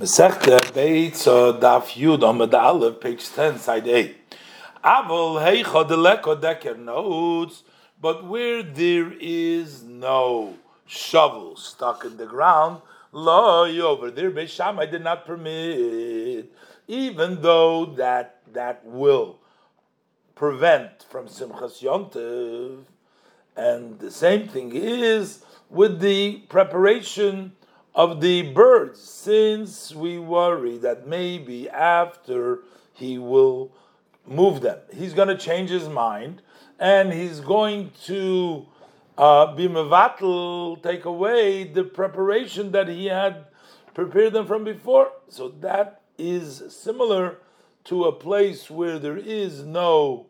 Masechta Beitza Daf Yud Amad Aleph, page ten, side eight. Avol Heicha Deleko Deker notes, but where there is no shovel stuck in the ground, lo over there Beishamai did not permit, even though that that will prevent from Simchas Yontev, and the same thing is with the preparation of the birds, since we worry that maybe after he will move them, he's going to change his mind and he's going to uh, be mevatel, take away the preparation that he had prepared them from before. So that is similar to a place where there is no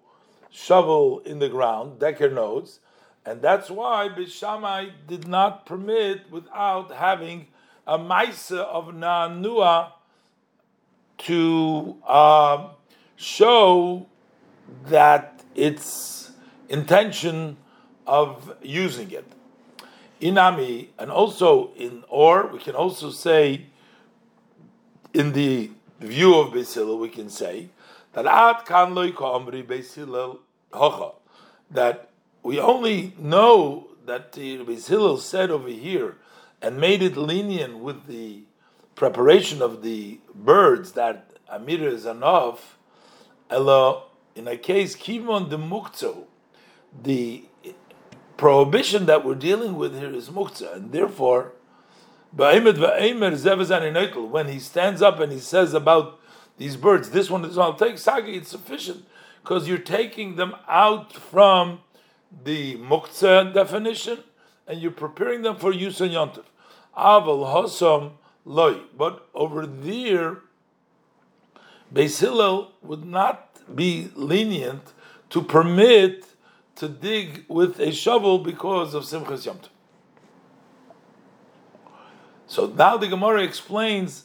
shovel in the ground, Decker notes, and that's why Bishamai did not permit without having a Maisa of Nanua to uh, show that its intention of using it. Inami, and also in, or we can also say, in the view of Beis we can say that Ad Kan Amri Hocha, that we only know that the Beis said over here and made it lenient with the preparation of the birds that Amira is enough, Ella, in a case, Kivon de Mukzo, the prohibition that we're dealing with here is Mukza, and therefore, when he stands up and he says about these birds, this one is I'll take Sagi, it's sufficient because you're taking them out from the Mukza definition and you're preparing them for use in Yontif. Aval Hosam Loi. But over there, Beis Hillel would not be lenient to permit to dig with a shovel because of Simchas Yom So now the Gemara explains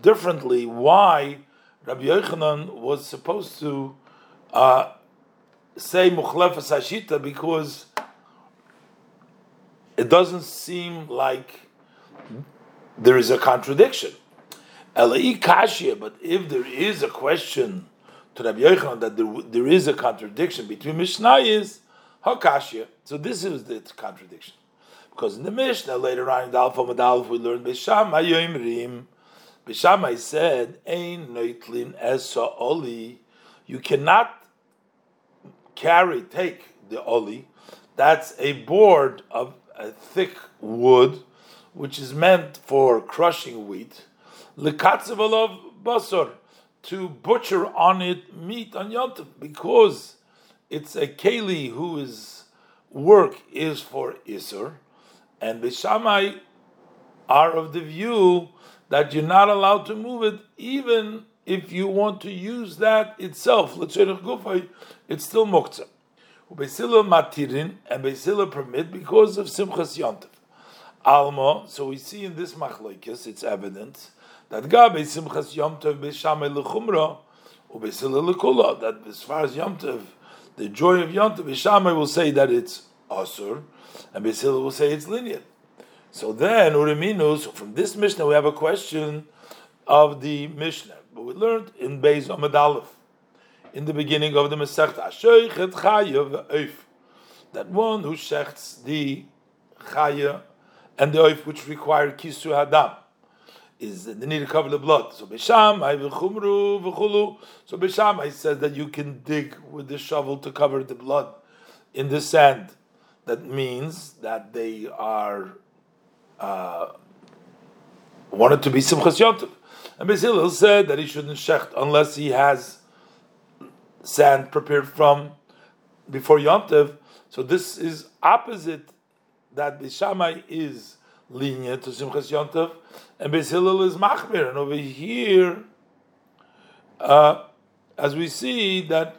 differently why Rabbi Yochanan was supposed to uh, say Mukhlefas Hashita because it doesn't seem like there is a contradiction. Kashia, but if there is a question to Rabbi Yochanan that there, there is a contradiction between Mishnah is hakashia. So this is the contradiction. Because in the Mishnah later on in the Madalf we learned Bishama Yoimrim. Bishamai said, Ein noitlin esa oli. You cannot carry, take the oli. That's a board of a thick wood, which is meant for crushing wheat, lekatzevalov basar, to butcher on it meat on yontif, because it's a keli whose work is for isur, and the Shammai are of the view that you're not allowed to move it, even if you want to use that itself. It's still muktzah. Ubesila matirin and Besila permit because of Simchas Yontif. Alma, so we see in this machlekes, it's evident that Gabe Simchas Yontif Beshamay lechumra Ubesila lekula. That as far as Yontif, the joy of Yontif, Beshamay will say that it's asur, and Besila will say it's lenient. So then, Uriminu, from this Mishnah we have a question of the Mishnah, but we learned in Beis Amad Aleph in the beginning of the Masechta, that one who shechts the Chaya and the Oif which require Kisu Hadam, is they need to cover the blood. So Bisham, I v'chumru v'chulu. So Bisham, I says that you can dig with the shovel to cover the blood in the sand. That means that they are uh, wanted to be Simchas Yontiv. And Bezilil said that he shouldn't shecht unless he has sand prepared from before Yom So this is opposite that Bishamai is lenient to Simchas Yom and Beis is Machmir. And over here, uh, as we see that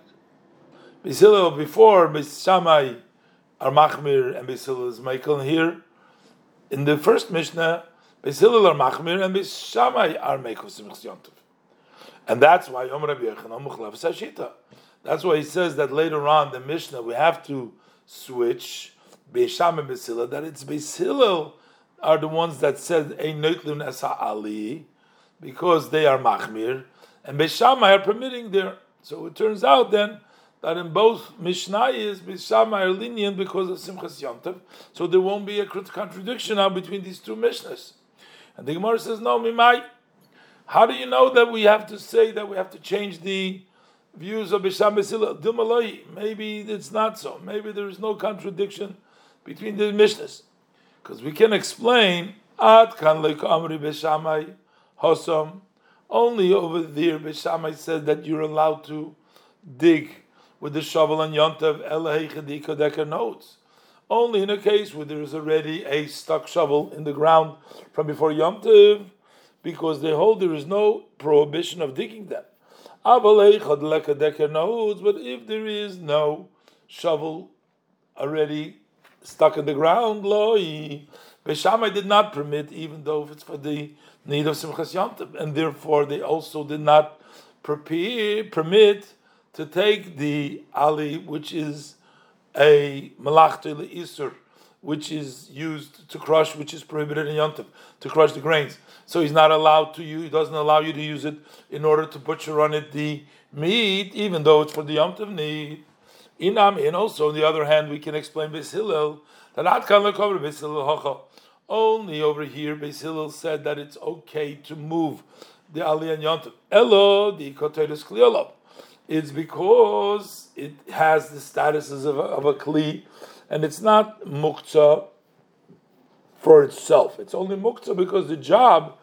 Beis before Bishamai are Machmir and Beis is Michael. Here, in the first Mishnah, Beis are Machmir and Bishamai are Michael Simchas Yom and that's why Sashita. That's why he says that later on the Mishnah we have to switch Beisham and Besila that it's Beisilil are the ones that said Ein Noitlun Esa Ali because they are machmir, and Beishamai are permitting there. So it turns out then that in both Mishnayos, Beishamai are lenient because of Simchas Yom so there won't be a contradiction now between these two Mishnahs. And the Gemara says, no, Mimai. How do you know that we have to say that we have to change the views of Bisham Basila? Maybe it's not so. Maybe there is no contradiction between the Mishnahs. Because we can explain, Ad kan amri Bishamai Hosam. Only over there, Bishamai said that you're allowed to dig with the shovel and yontav Elahei notes only in a case where there is already a stuck shovel in the ground from before Yom Tov, because they hold there is no prohibition of digging them. But if there is no shovel already stuck in the ground, loi, Beshamai did not permit, even though it's for the need of Simchas yomtov, and therefore they also did not prepare, permit to take the ali, which is a malachta isur, which is used to crush, which is prohibited in yontif, to crush the grains. So he's not allowed to use. He doesn't allow you to use it in order to butcher on it the meat, even though it's for the yontif need. Inam, and also on the other hand, we can explain Beis Hillel that Atkan lekover Beis Hillel Only over here, Beis said that it's okay to move the Ali and Yontif. Elo the koteris kliolov it's because it has the statuses of a, of a kli, and it's not muktzah for itself. It's only muktzah because the job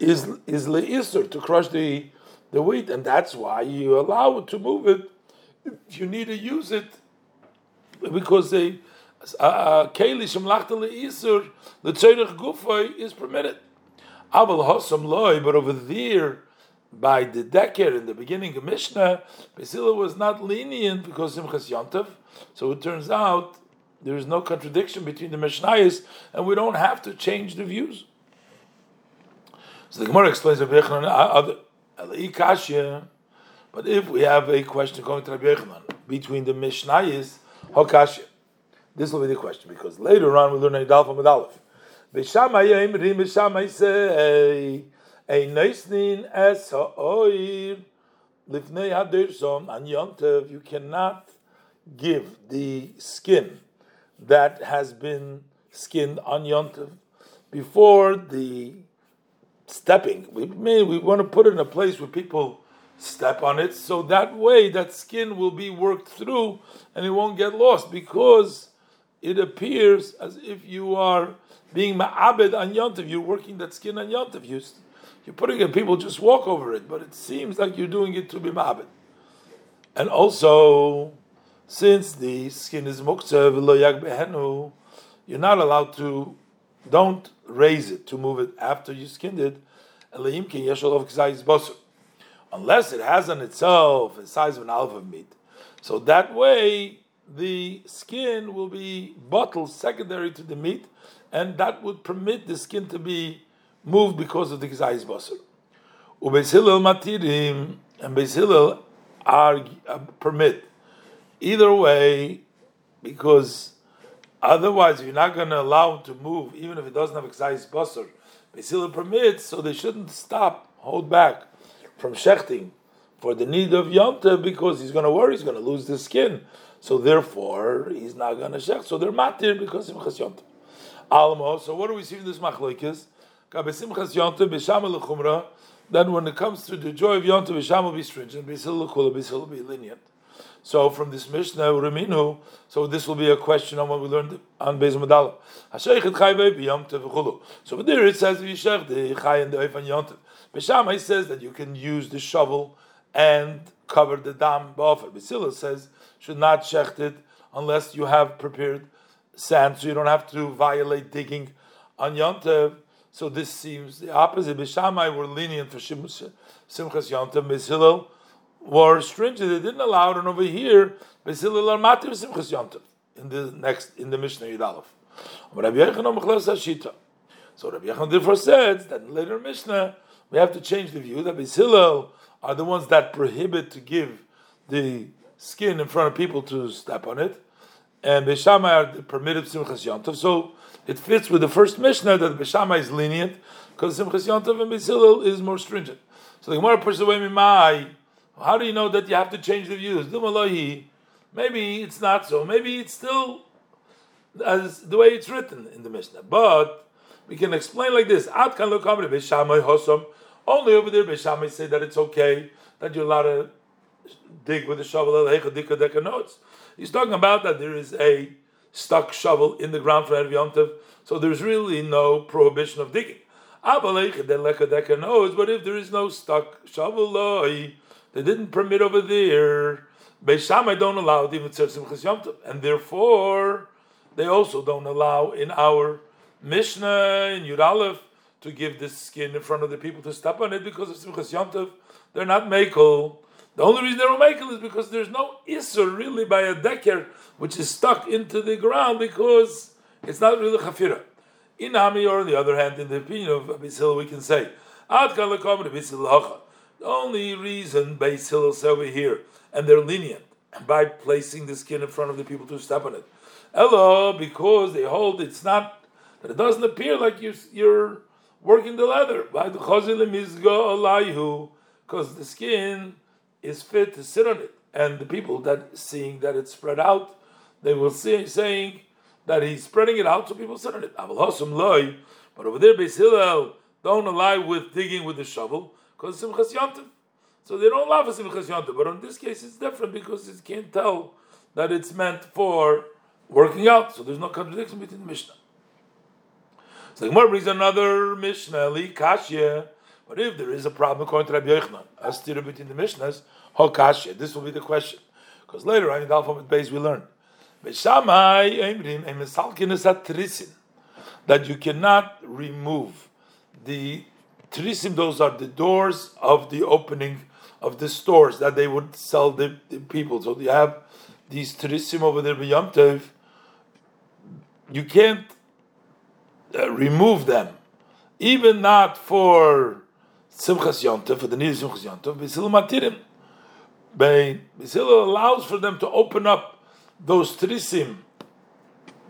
is is leisur to crush the the wheat, and that's why you allow it to move it. If you need to use it, because the uh, uh, keli shemlachta leisur the tzedek gufay is permitted. Aval hosam loy, but over there by the Decker in the beginning of Mishnah, Basila was not lenient because Simchas Yontav. So it turns out there is no contradiction between the Mishnayos, and we don't have to change the views. So the Gemara explains Rabbi Yochanan, but if we have a question going to Rabbi Yochanan between the Mishnayos, Hokashya, this will be the question because later on we learn Nidal from say a noisnin es ha'oir lifnei hadirsom and yontev, you cannot give the skin that has been skinned on yontev before the stepping. We mean we want to put it in a place where people step on it, so that way that skin will be worked through and it won't get lost because it appears as if you are being ma'abed on yontev. You're working that skin on yontev. You you're putting it, people just walk over it, but it seems like you're doing it to be ma'abed. And also, since the skin is muktzah you're not allowed to, don't raise it to move it after you skinned it, unless it has on itself the size of an alpha meat. So that way, the skin will be bottled secondary to the meat, and that would permit the skin to be moved because of the Gizayis Basar. Ubeis Matirim and Beis are uh, permit either way because otherwise you're not going to allow him to move even if it doesn't have Gizayis Basar. Beis permits, so they shouldn't stop, hold back from shechting for the need of Yom because he's going to worry, he's going to lose the skin. So therefore, he's not going to shecht. So they're matir because of Chas Yom Alamo. So what do we see in this machlokes? Then when it comes to the joy of Yontav, Bisham will be stringent, Bisil will be lenient. So from this Mishnah, Raminu, so this will be a question on what we learned on Bez. So there it says Yishach the Chai and the Oif Yontav. Bisham says that you can use the shovel and cover the dam buffer. Says should not shecht it unless you have prepared sand, so you don't have to violate digging on Yontav. So this seems the opposite. Bishamai were lenient for Simchas Yontam. Bishilel were stringent. They didn't allow it. And over here, Bishilel are matir Simchas Yontam. In the next, in the Mishnah Yidalef. So Rabbi Yechon therefore says that later Mishnah we have to change the view that Bishilel are the ones that prohibit to give the skin in front of people to step on it, and Bishamai are the permitted Simchas Yontav. So it fits with the first Mishnah that the Bishama is lenient because Simchas Yontav and Beis Hillel is more stringent. So the Gemara pushes away Mimai. How do you know that you have to change the views? Maybe it's not so. Maybe it's still as the way it's written in the Mishnah. But we can explain like this: hosam. Only over there, Beishamai say that it's okay that you're allowed to dig with a shovel. He's talking about that there is a stuck shovel in the ground for Erev Yom so there's really no prohibition of digging. Ahalikh the Lekadeka knows, but if there is no stuck shovel, they didn't permit over there. Beishamai don't allow the Simchas Yom and therefore they also don't allow in our Mishnah in Yud Aleph to give this skin in front of the people to step on it because of Simchas Yom They're not makel. The only reason they're makel is because there's no isur really by a decker which is stuck into the ground because it's not really chafira. In Ami, or on the other hand, in the opinion of Beis we can say Ad The only reason Beis says over here, and they're lenient by placing the skin in front of the people to step on it. Ella, because they hold it's not that it doesn't appear like you're, you're working the leather. Because the skin is fit to sit on it. And the people that seeing that it's spread out, they will see saying that he's spreading it out so people sit on it. But over there, Beis Hillel don't allow with digging with the shovel because Simchas Yontif. So they don't allow for Simchas Yontif. But in this case, it's different because it can't tell that it's meant for working out. So there's no contradiction between the Mishnah. So Gemara brings another Mishnah, Li Kashya. But if there is a problem according to Rabbi Yochanan, a steer between the Mishnahs, Ho Kashya, this will be the question. Because later on in the alphabet base we learn. That you cannot remove the trisim, those are the doors of the opening of the stores that they would sell the, the people. So you have these trisim over there, Yom you can't uh, remove them, even not for Simchas Yontif, for the of Simchas Yontif, Bisil Matirim. Bisil allows for them to open up those trisim,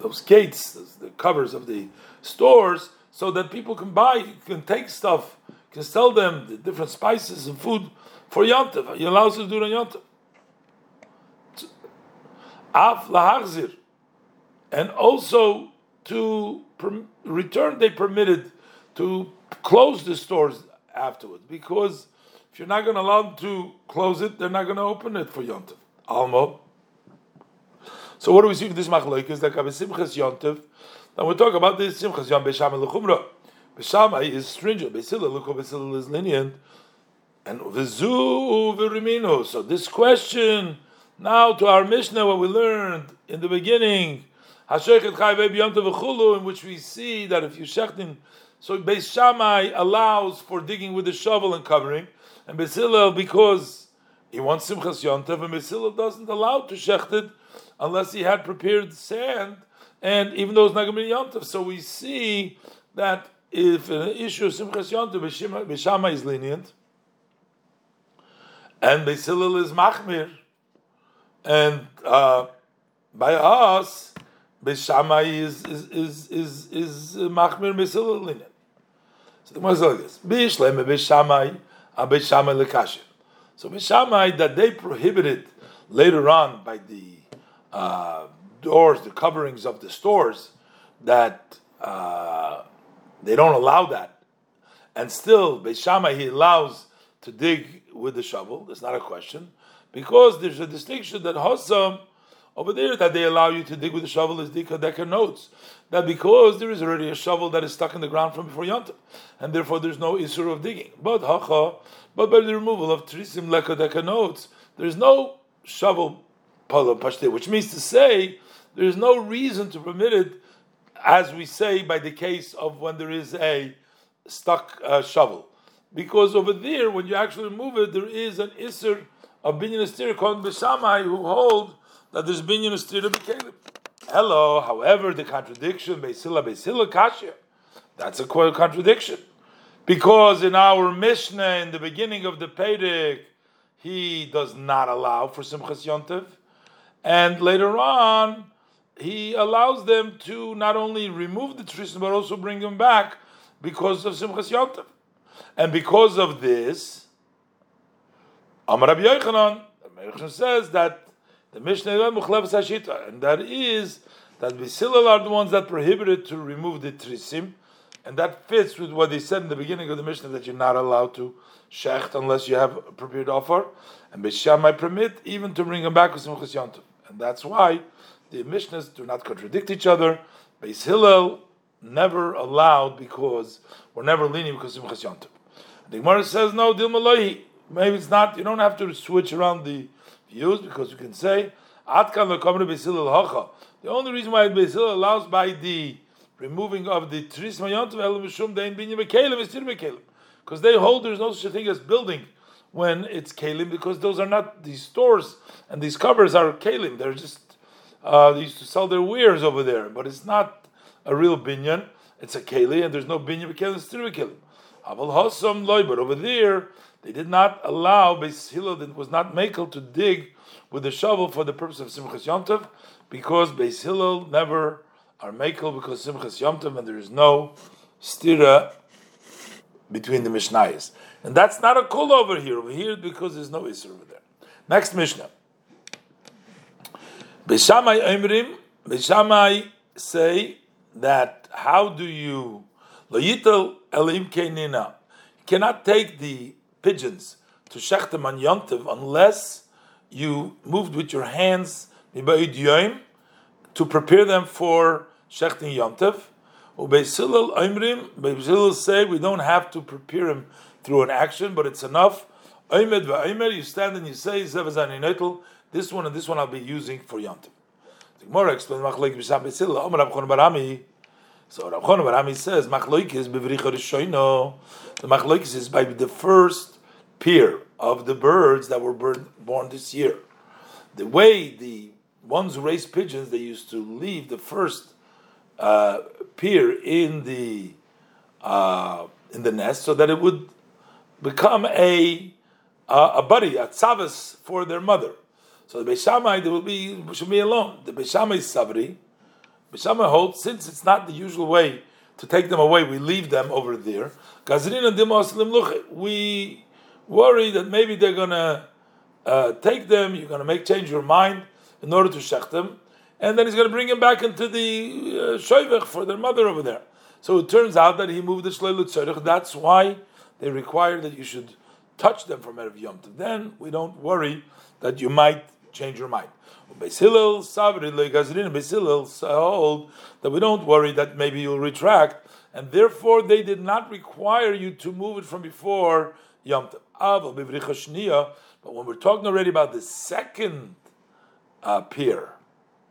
those gates, the covers of the stores, so that people can buy, can take stuff, can sell them the different spices and food for Yontif. He allows us to do it on Yontif. Af lahachzir and also to per- return they permitted to close the stores afterwards because if you're not going to allow them to close it, they're not going to open it for Yontif. Almo. So what do we see with this machlok is that Simchas Yontif. Now we talk about this Simchas Yom Beshama Lechumra. Beshama is stringent. Besila Luko Besila is lenient. And Vizu Virimino. So this question now to our Mishnah, what we learned in the beginning in which we see that if you shechtin, so Beis Shammai allows for digging with the shovel and covering, and Beis Hillel because he wants Simchas Yontav, and Beis Hillel doesn't allow to shecht it unless he had prepared sand, and even though it's not going to be Yontav. So we see that if an issue of Simchas Yontav, Beis Shammai is lenient, and Beis Hillel is Machmir, and uh, by us, Beishamai is is is is is machmir misil linen. So the Gemara says like this: a Beishamai. So Beishamai that they prohibited later on by the uh, doors, the coverings of the stores, that uh, they don't allow that, and still Beishamai he allows to dig with the shovel. That's not a question because there's a distinction that Hossam over there, that they allow you to dig with the shovel is Dika Decker notes that because there is already a shovel that is stuck in the ground from before Yontif, and therefore there's no issue of digging. But hacha, but by the removal of Trisim Leka Decker notes, there's no shovel pala pashte, which means to say there's no reason to permit it, as we say by the case of when there is a stuck uh, shovel. Because over there, when you actually remove it, there is an Isser of Binyan Estir called Beshamai who hold that there's binyan stira b'kelim. Hello, however, the contradiction Beisila Beisila Kashya, that's a quote contradiction. Because in our Mishnah, in the beginning of the Pedic, he does not allow for Simchas Yontev. And later on, he allows them to not only remove the tradition, but also bring them back because of Simchas Yom And because of this, Amar Rabbi Yochanan says that the Mishnah Hashita, and that is that Bisilal are the ones that prohibited to remove the Trisim, and that fits with what they said in the beginning of the Mishnah that you're not allowed to shecht unless you have a prepared offer, and Bishamai permit even to bring them back with Simchas Yom And that's why the Mishnahs do not contradict each other. Beis Hillel never allowed because we're never leaning because Simchas Yom The Gemara says no, Dil Maybe it's not. You don't have to switch around the views because you can say Atkan hacha. The only reason why Hillel allows by the removing of the Tris Mayontav Elam Mishum Dein Binyam Bekelim is Bekelim because they hold there's no such thing as building when it's kalim because those are not these stores and these covers are kalim. They're just uh, they used to sell their wares over there, but it's not a real binyan. It's a keli, and there's no binyan b'kelim, it's still b'kelim. But over there they did not allow Beis Hillel that was not makel to dig with the shovel for the purpose of Simchas Yom Tov because Beis Hillel never are makel because Simchas Yom Tov and there is no stira between the Mishnayos. And that's not a kul over here. Over here because there's no Isra over there. Next Mishnah. Beishamai Emrim, Beishamai say that how do you Loyitel Elim Kenina? Cannot take the pigeons to Shechtem on Yontiv unless you moved with your hands to prepare them for Shechting Yontiv. Ubeisilil Oimrim, Beisilil say we don't have to prepare him through an action, but it's enough. Oimed v'oimer, you stand and you say, this one and this one I'll be using for. The Gemara explains Machloik b'Sham Beisilil, Omer Rabchon Barami. So Rabchon Barami says, Machloik is b'vricha rishoino. The Machloik is by the first pair of the birds that were born this year. The way the ones who raise pigeons, they used to leave the first uh, peer in the uh, in the nest so that it would become a uh, a buddy, a tzavas for their mother. So the Beishamai there will be should be alone. The Beishamai sabri, Beishamai holds since it's not the usual way to take them away, we leave them over there. We worry that maybe they're gonna uh, take them. You're gonna make change your mind in order to shech them and then he's going to bring him back into the uh, for their mother over there. So it turns out that he moved the shleilut tzorich. That's why they require that you should touch them from erev yom. Then we don't worry that you might change your mind. Beis Hillel savri legazrin. Beis Hillel hold that we don't worry that maybe you'll retract, and therefore they did not require you to move it from before yom. But when we're talking already about the second uh, pier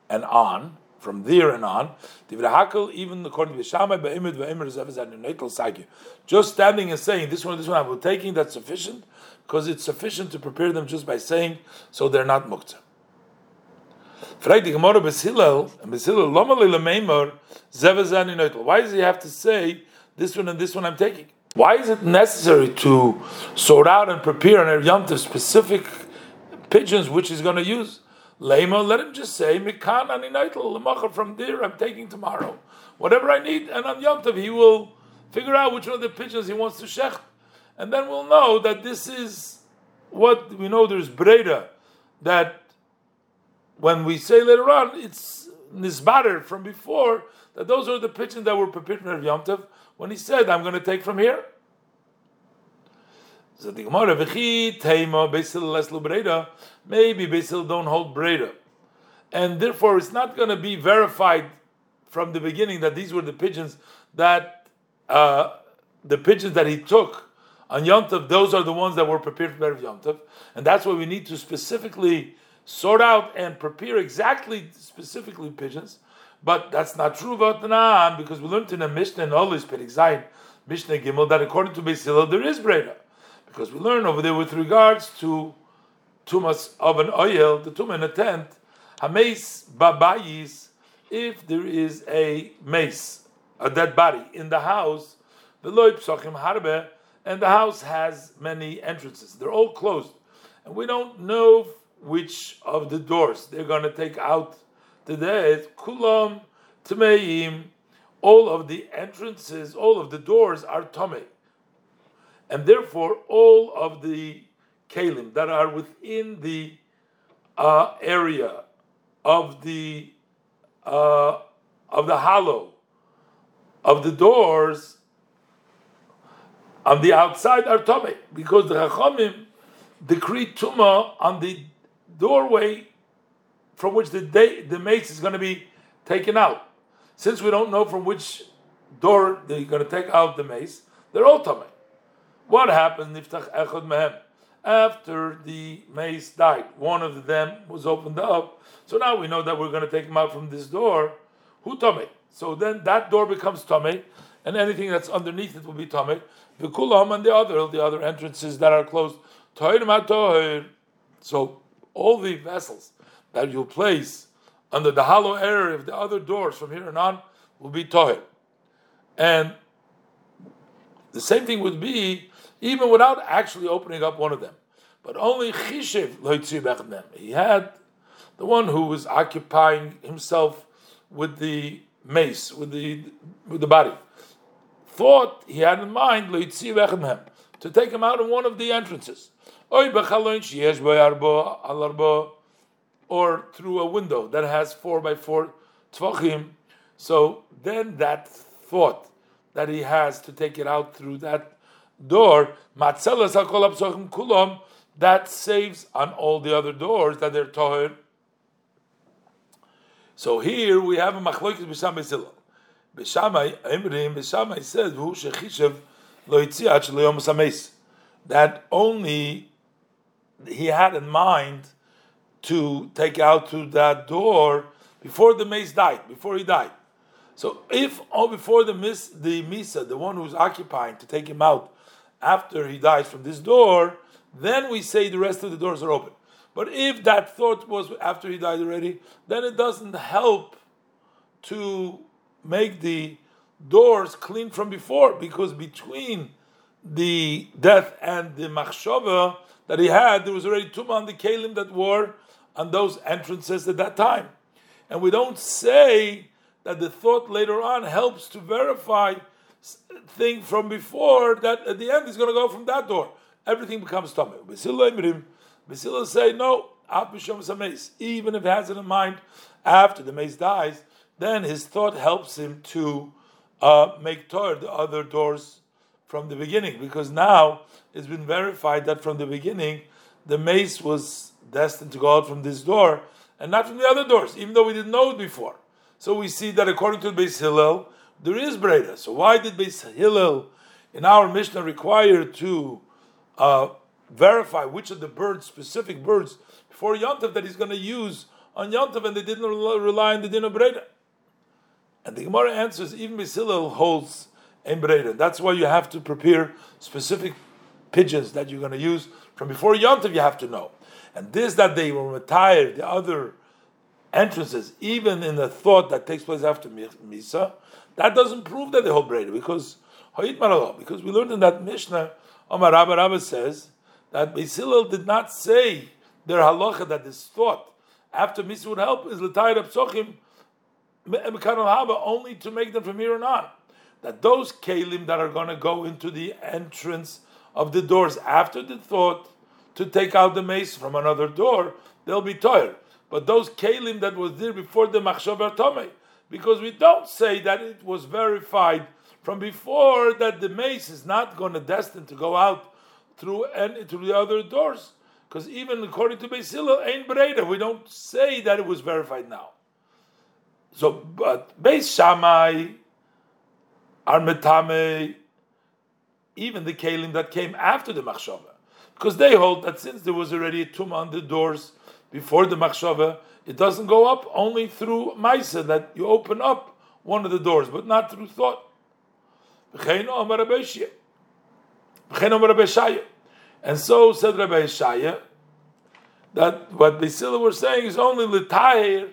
and on, from there and on, even according to Shammai, just standing and saying this one, this one I'm taking, that's sufficient because it's sufficient to prepare them just by saying, so they're not muktzah. Why does he have to say this one and this one I'm taking? Why is it necessary to sort out and prepare an Yom specific pigeons which he's going to use? Lema, let him just say, Mikan aninaitl, from there I'm taking tomorrow. Whatever I need, and on Yom Tov, he will figure out which one of the pigeons he wants to shecht. And then we'll know that this is what we know there's Breda, that when we say later on, it's nisbatter from before, that those are the pigeons that were prepared for Yom Tov, when he said, I'm going to take from here. So the Gemara, v'chi teima breda. Maybe Basil don't hold breda, and therefore it's not going to be verified from the beginning that these were the pigeons that uh, the pigeons that he took on Yom Tov. Those are the ones that were prepared for Yom Tov, and that's why we need to specifically sort out and prepare exactly specifically pigeons. But that's not true about Tanan because we learned in a Mishnah and always Perik Zayin, Mishnah Gimel that according to Basil there is breda. Because we learn over there with regards to tumas of an oil, the tum in a tent, hameis babayis, if there is a mace, a dead body in the house, the loy psachim harbe, and the house has many entrances. They're all closed, and we don't know which of the doors they're going to take out today. Kulam tmeim, all of the entrances, all of the doors are tame, and therefore all of the kalim that are within the uh, area of the uh, of the hollow of the doors on the outside are tame because the Chachamim decreed tuma on the doorway from which the day, the mace is going to be taken out. Since we don't know from which door they're going to take out the mace, they're all tame. What happened niftach echad mehem? After the mace died, one of them was opened up. So now we know that we're going to take him out from this door. Who tame? So then that door becomes tame, and anything that's underneath it will be tame. The kulam and the other, the other entrances that are closed. So all the vessels that you place under the hollow area of the other doors from here on will be tohir. And the same thing would be even without actually opening up one of them. But only Chishev them. He had the one who was occupying himself with the mace, with the with the body, thought he had in mind to take him out of one of the entrances or through a window that has four by four tvachim. So then that thought that he has to take it out through that door, kulom, that saves on all the other doors that they're toher. So here we have a machlokes b'sham b'sila. B'shamai emrim b'shamai says yitziach that only he had in mind to take out to that door before the mace died, before he died. So if or oh, before the mis, the misa, the one who's occupying to take him out after he dies from this door, then we say the rest of the doors are open. But if that thought was after he died already, then it doesn't help to make the doors clean from before, because between the death and the machshava that he had, there was already tumah on the kalim that were on those entrances at that time. And we don't say that the thought later on helps to verify thing from before that at the end is going to go from that door. Everything becomes tummy. Basila say no. Even if he has it in mind after the mace dies, then his thought helps him to uh, make tor the other doors from the beginning, because now it's been verified that from the beginning the mace was destined to go out from this door and not from the other doors, even though we didn't know it before. So we see that according to Beis Hillel, there is Breda. So why did Beis Hillel in our Mishnah require to uh, verify which of the birds, specific birds, before Yontav that he's going to use on Yontav and they didn't rely on the din of Breda? And the Gemara answers, even Beis Hillel holds in Breda. That's why you have to prepare specific pigeons that you're going to use from before Yontav, you have to know. And this that they were retired, the other entrances, even in the thought that takes place after Misa, that doesn't prove that they hold Breda because because we learned in that Mishnah, Omar Rabba Rabba says that Beis did not say their halacha that this thought after Misa would help is l'tayir psochim only to make them from here on on. That those kalim that are going to go into the entrance of the doors after the thought to take out the mace from another door, they'll be tired. But those kalim that was there before the machshav tome, because we don't say that it was verified from before that the mace is not going to destined to go out through and through the other doors. Because even according to Hillel, ain't Breda, we don't say that it was verified now. So, but Beis Shammai, Armetame, even the kalim that came after the machshava, because they hold that since there was already a tum on the doors before the machshava, it doesn't go up only through ma'isa that you open up one of the doors, but not through thought. And so said Rabbi Shaya that what Basila were saying is only l'tahir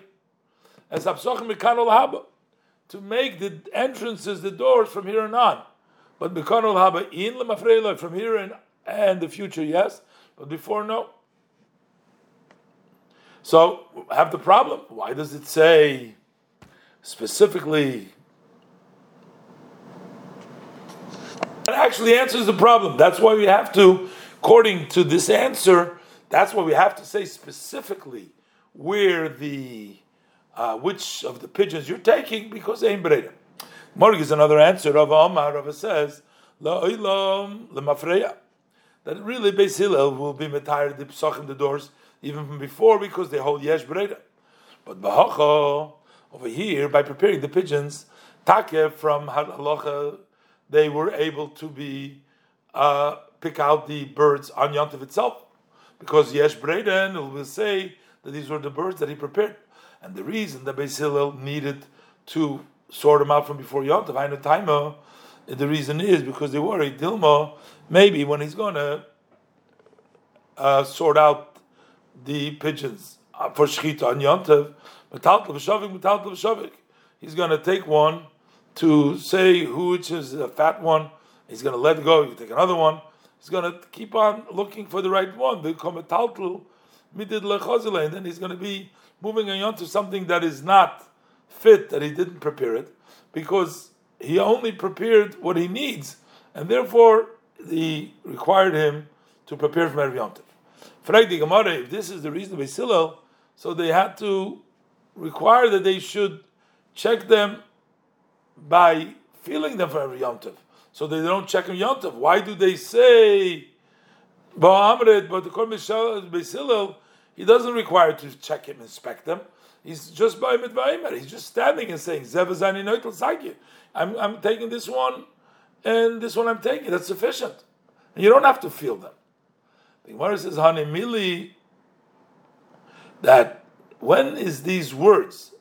as absochim mekanol haba to make the entrances, the doors from here and on. But mekanol haba in lemafreiloi from here and and the future, yes, but before, no. So have the problem. Why does it say specifically It actually answers the problem. That's why we have to, according to this answer, that's why we have to say specifically where the uh, which of the pigeons you're taking because ein breda. Morg is another answer. Rav Omar Rav says la'olam lemafreya that really Beis Hillel will be metired the psachim the doors even from before because they hold yesh breda. But bahacha over here by preparing the pigeons take from halacha they were able to be uh, pick out the birds on Yontif itself because yesh breda will say that these were the birds that he prepared. And the reason that Beis Hillel needed to sort them out from before Yontif, I know Taima, the reason is because they worried Dilma, maybe when he's going to uh, sort out the pigeons uh, for Shechita on Yontif, he's going to take one to say which is a fat one, he's going to let go, you take another one, he's going to keep on looking for the right one. They come a taltal, and then he's going to be moving on to something that is not fit, that he didn't prepare it, because he only prepared what he needs, and therefore he required him to prepare from Erev Yontif. if this is the reason of Hillel, so they had to require that they should check them by feeling them for every Yontif. So they don't check them Yontif. Why do they say but the Kol Hillel, he doesn't require to check him, inspect them. He's just by. He's just standing and saying. I'm I'm taking this one, and this one I'm taking. That's sufficient. And you don't have to feel them. The Gemara says, Hanimili, that when is these words?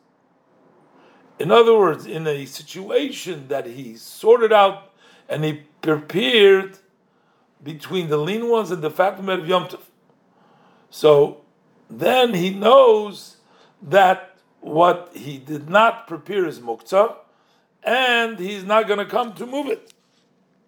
In other words, in a situation that he sorted out and he prepared between the lean ones and the fat of Yom Tov. So then he knows that what he did not prepare is muktzah, and he's not going to come to move it.